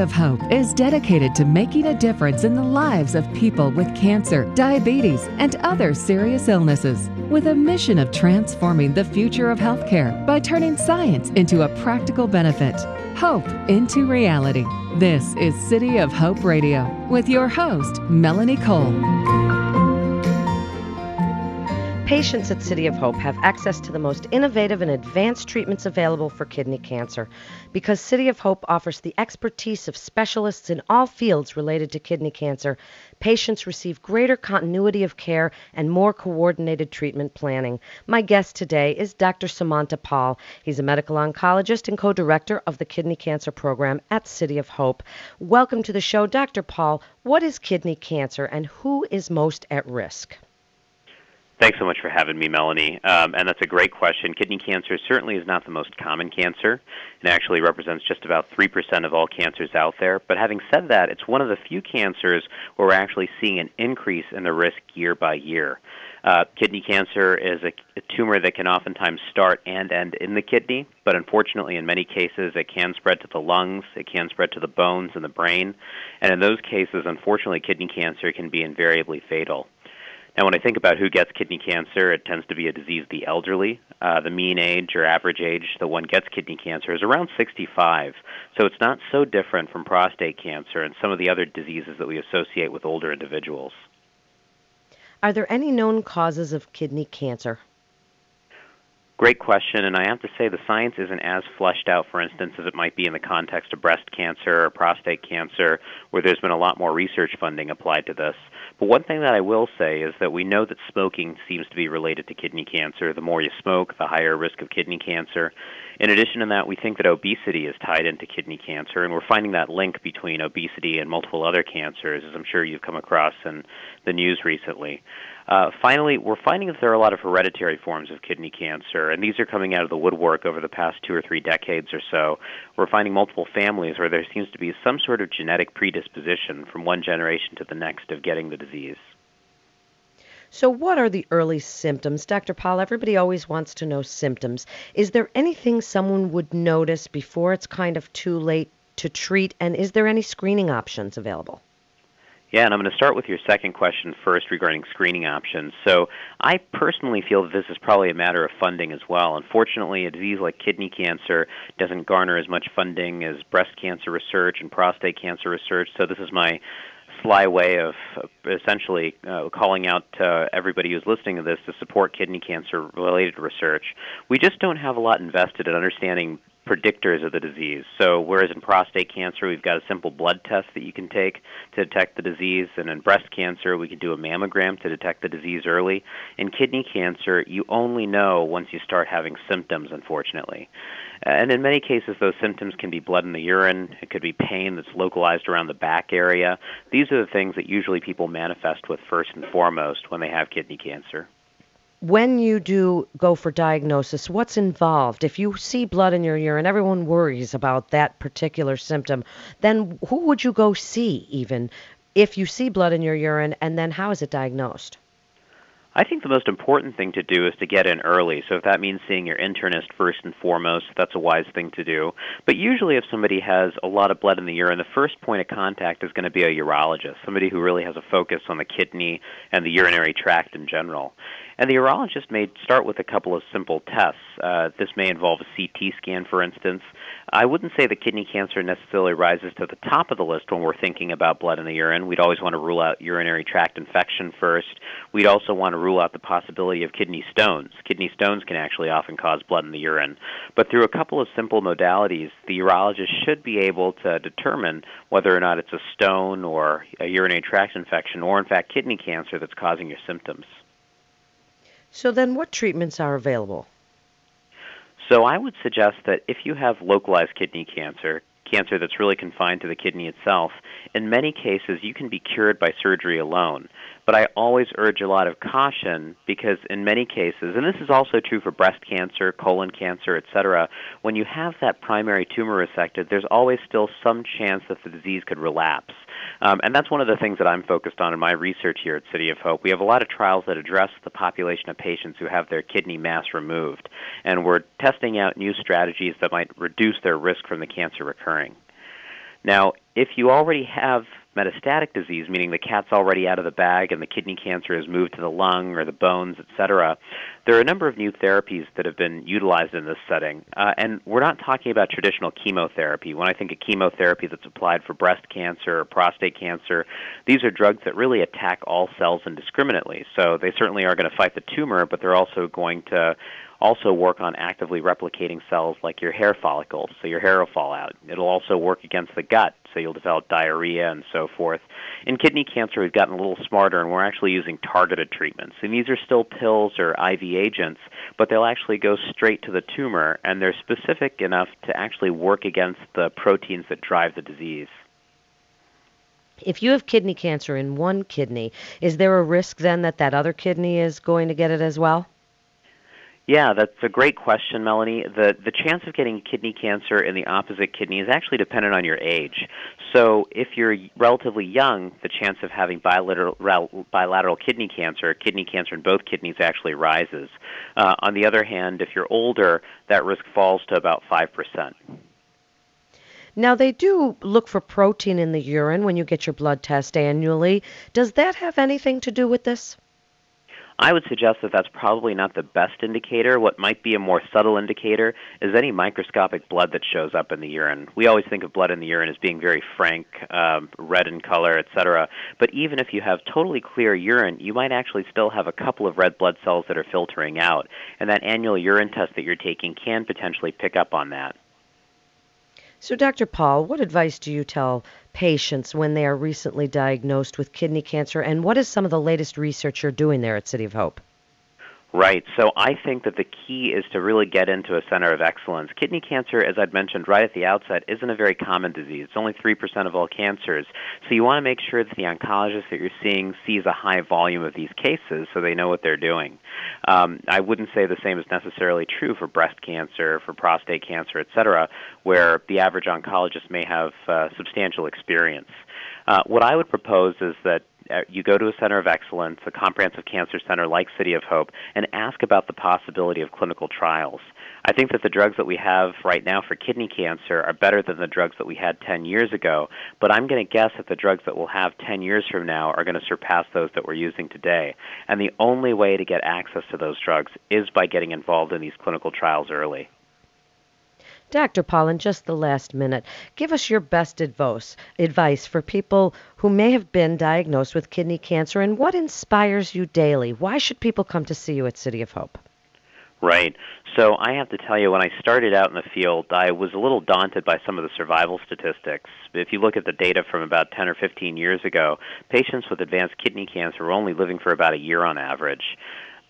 of Hope is dedicated to making a difference in the lives of people with cancer, diabetes, and other serious illnesses, with a mission of transforming the future of healthcare by turning science into a practical benefit. Hope into reality. This is City of Hope Radio with your host, Melanie Cole. Patients at City of Hope have access to the most innovative and advanced treatments available for kidney cancer. Because City of Hope offers the expertise of specialists in all fields related to kidney cancer, patients receive greater continuity of care and more coordinated treatment planning. My guest today is Dr. Sumanta Pal. He's a medical oncologist and co director of the Kidney Cancer Program at City of Hope. Welcome to the show, Dr. Pal. What is kidney cancer and who is most at risk? Thanks so much for having me, Melanie. Um, and that's a great question. Kidney cancer certainly is not the most common cancer. It actually represents just about 3% of all cancers out there. But having said that, it's one of the few cancers where we're actually seeing an increase in the risk year by year. Uh, kidney cancer is a, a tumor that can oftentimes start and end in the kidney, but unfortunately, in many cases, it can spread to the lungs, it can spread to the bones and the brain, and in those cases, unfortunately, kidney cancer can be invariably fatal. Now, when I think about who gets kidney cancer, it tends to be a disease of the elderly. Uh, the mean age or average age that one gets kidney cancer is around 65. So it's not so different from prostate cancer and some of the other diseases that we associate with older individuals. Are there any known causes of kidney cancer? Great question, and I have to say the science isn't as fleshed out, for instance, as it might be in the context of breast cancer or prostate cancer, where there's been a lot more research funding applied to this. But one thing that I will say is that we know that smoking seems to be related to kidney cancer. The more you smoke, the higher risk of kidney cancer. In addition to that, we think that obesity is tied into kidney cancer, and we're finding that link between obesity and multiple other cancers, as I'm sure you've come across in the news recently. Uh, finally, we're finding that there are a lot of hereditary forms of kidney cancer, and these are coming out of the woodwork over the past two or three decades or so. We're finding multiple families where there seems to be some sort of genetic predisposition from one generation to the next of getting the disease. So, what are the early symptoms? Dr. Pal, everybody always wants to know symptoms. Is there anything someone would notice before it's kind of too late to treat, and is there any screening options available? Yeah, and I'm going to start with your second question first regarding screening options. So, I personally feel that this is probably a matter of funding as well. Unfortunately, a disease like kidney cancer doesn't garner as much funding as breast cancer research and prostate cancer research. So, this is my sly way of essentially uh, calling out to everybody who's listening to this to support kidney cancer related research. We just don't have a lot invested in understanding predictors of the disease. So, whereas in prostate cancer, we've got a simple blood test that you can take to detect the disease, and in breast cancer, we can do a mammogram to detect the disease early. In kidney cancer, you only know once you start having symptoms, unfortunately. And in many cases, those symptoms can be blood in the urine, it could be pain that's localized around the back area. These are the things that usually people manifest with first and foremost when they have kidney cancer when you do go for diagnosis, what's involved? If you see blood in your urine, everyone worries about that particular symptom. Then who would you go see, even if you see blood in your urine, and then how is it diagnosed? I think the most important thing to do is to get in early. So if that means seeing your internist first and foremost, that's a wise thing to do. But usually if somebody has a lot of blood in the urine, the first point of contact is going to be a urologist, somebody who really has a focus on the kidney and the urinary tract in general. And the urologist may start with a couple of simple tests. Uh, this may involve a CT scan, for instance. I wouldn't say that kidney cancer necessarily rises to the top of the list when we're thinking about blood in the urine. We'd always want to rule out urinary tract infection first. We'd also want to rule out the possibility of kidney stones. Kidney stones can actually often cause blood in the urine. But through a couple of simple modalities, the urologist should be able to determine whether or not it's a stone or a urinary tract infection or, in fact, kidney cancer that's causing your symptoms. So then, what treatments are available? So I would suggest that if you have localized kidney cancer, cancer that's really confined to the kidney itself, in many cases you can be cured by surgery alone. But I always urge a lot of caution because in many cases, and this is also true for breast cancer, colon cancer, etc., when you have that primary tumor resected, there's always still some chance that the disease could relapse. Um, and that's one of the things that I'm focused on in my research here at City of Hope. We have a lot of trials that address the population of patients who have their kidney mass removed, and we're testing out new strategies that might reduce their risk from the cancer recurring. Now, if you already have metastatic disease, meaning the cat's already out of the bag and the kidney cancer has moved to the lung or the bones, etc., there are a number of new therapies that have been utilized in this setting. Uh, and we're not talking about traditional chemotherapy. When I think of chemotherapy that's applied for breast cancer or prostate cancer, these are drugs that really attack all cells indiscriminately. So they certainly are going to fight the tumor, but they're also going to also work on actively replicating cells like your hair follicles, so your hair will fall out. It'll also work against the gut, so you'll develop diarrhea and so forth. In kidney cancer, we've gotten a little smarter, and we're actually using targeted treatments. And these are still pills or IV agents, but they'll actually go straight to the tumor, and they're specific enough to actually work against the proteins that drive the disease. If you have kidney cancer in one kidney, is there a risk then that that other kidney is going to get it as well? Yeah, that's a great question, Melanie. The the chance of getting kidney cancer in the opposite kidney is actually dependent on your age. So, if you're relatively young, the chance of having bilateral bilateral kidney cancer, kidney cancer in both kidneys, actually rises. Uh, on the other hand, if you're older, that risk falls to about five percent. Now, they do look for protein in the urine when you get your blood test annually. Does that have anything to do with this? I would suggest that that's probably not the best indicator. What might be a more subtle indicator is any microscopic blood that shows up in the urine. We always think of blood in the urine as being very frank, um, red in color, etc. But even if you have totally clear urine, you might actually still have a couple of red blood cells that are filtering out. And that annual urine test that you're taking can potentially pick up on that. So, Dr. Pal, what advice do you tell patients when they are recently diagnosed with kidney cancer, and what is some of the latest research you're doing there at City of Hope? Right. So I think that the key is to really get into a center of excellence. Kidney cancer, as I'd mentioned right at the outset, isn't a very common disease. It's only 3% of all cancers. So you want to make sure that the oncologist that you're seeing sees a high volume of these cases so they know what they're doing. Um, I wouldn't say the same is necessarily true for breast cancer, for prostate cancer, et cetera, where the average oncologist may have uh, substantial experience. Uh, what I would propose is that Uh, you go to a center of excellence, a comprehensive cancer center like City of Hope, and ask about the possibility of clinical trials. I think that the drugs that we have right now for kidney cancer are better than the drugs that we had 10 years ago, but I'm going to guess that the drugs that we'll have 10 years from now are going to surpass those that we're using today. And the only way to get access to those drugs is by getting involved in these clinical trials early. Dr. Pal, in just the last minute, give us your best advice, advice for people who may have been diagnosed with kidney cancer and what inspires you daily. Why should people come to see you at City of Hope? Right. So I have to tell you, when I started out in the field, I was a little daunted by some of the survival statistics. If you look at the data from about 10 or 15 years ago, patients with advanced kidney cancer were only living for about a year on average.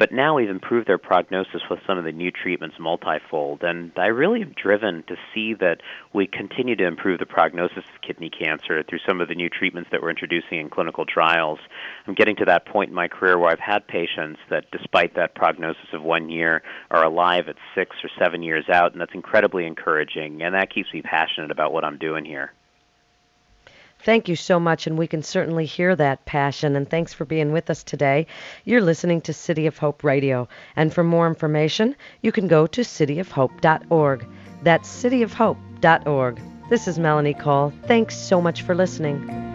But now we've improved their prognosis with some of the new treatments multifold. And I really am driven to see that we continue to improve the prognosis of kidney cancer through some of the new treatments that we're introducing in clinical trials. I'm getting to that point in my career where I've had patients that, despite that prognosis of one year, are alive at six or seven years out, and that's incredibly encouraging. And that keeps me passionate about what I'm doing here. Thank you so much, and we can certainly hear that passion. And thanks for being with us today. You're listening to City of Hope Radio. And for more information, you can go to cityofhope.org. That's cityofhope.org. This is Melanie Cole. Thanks so much for listening.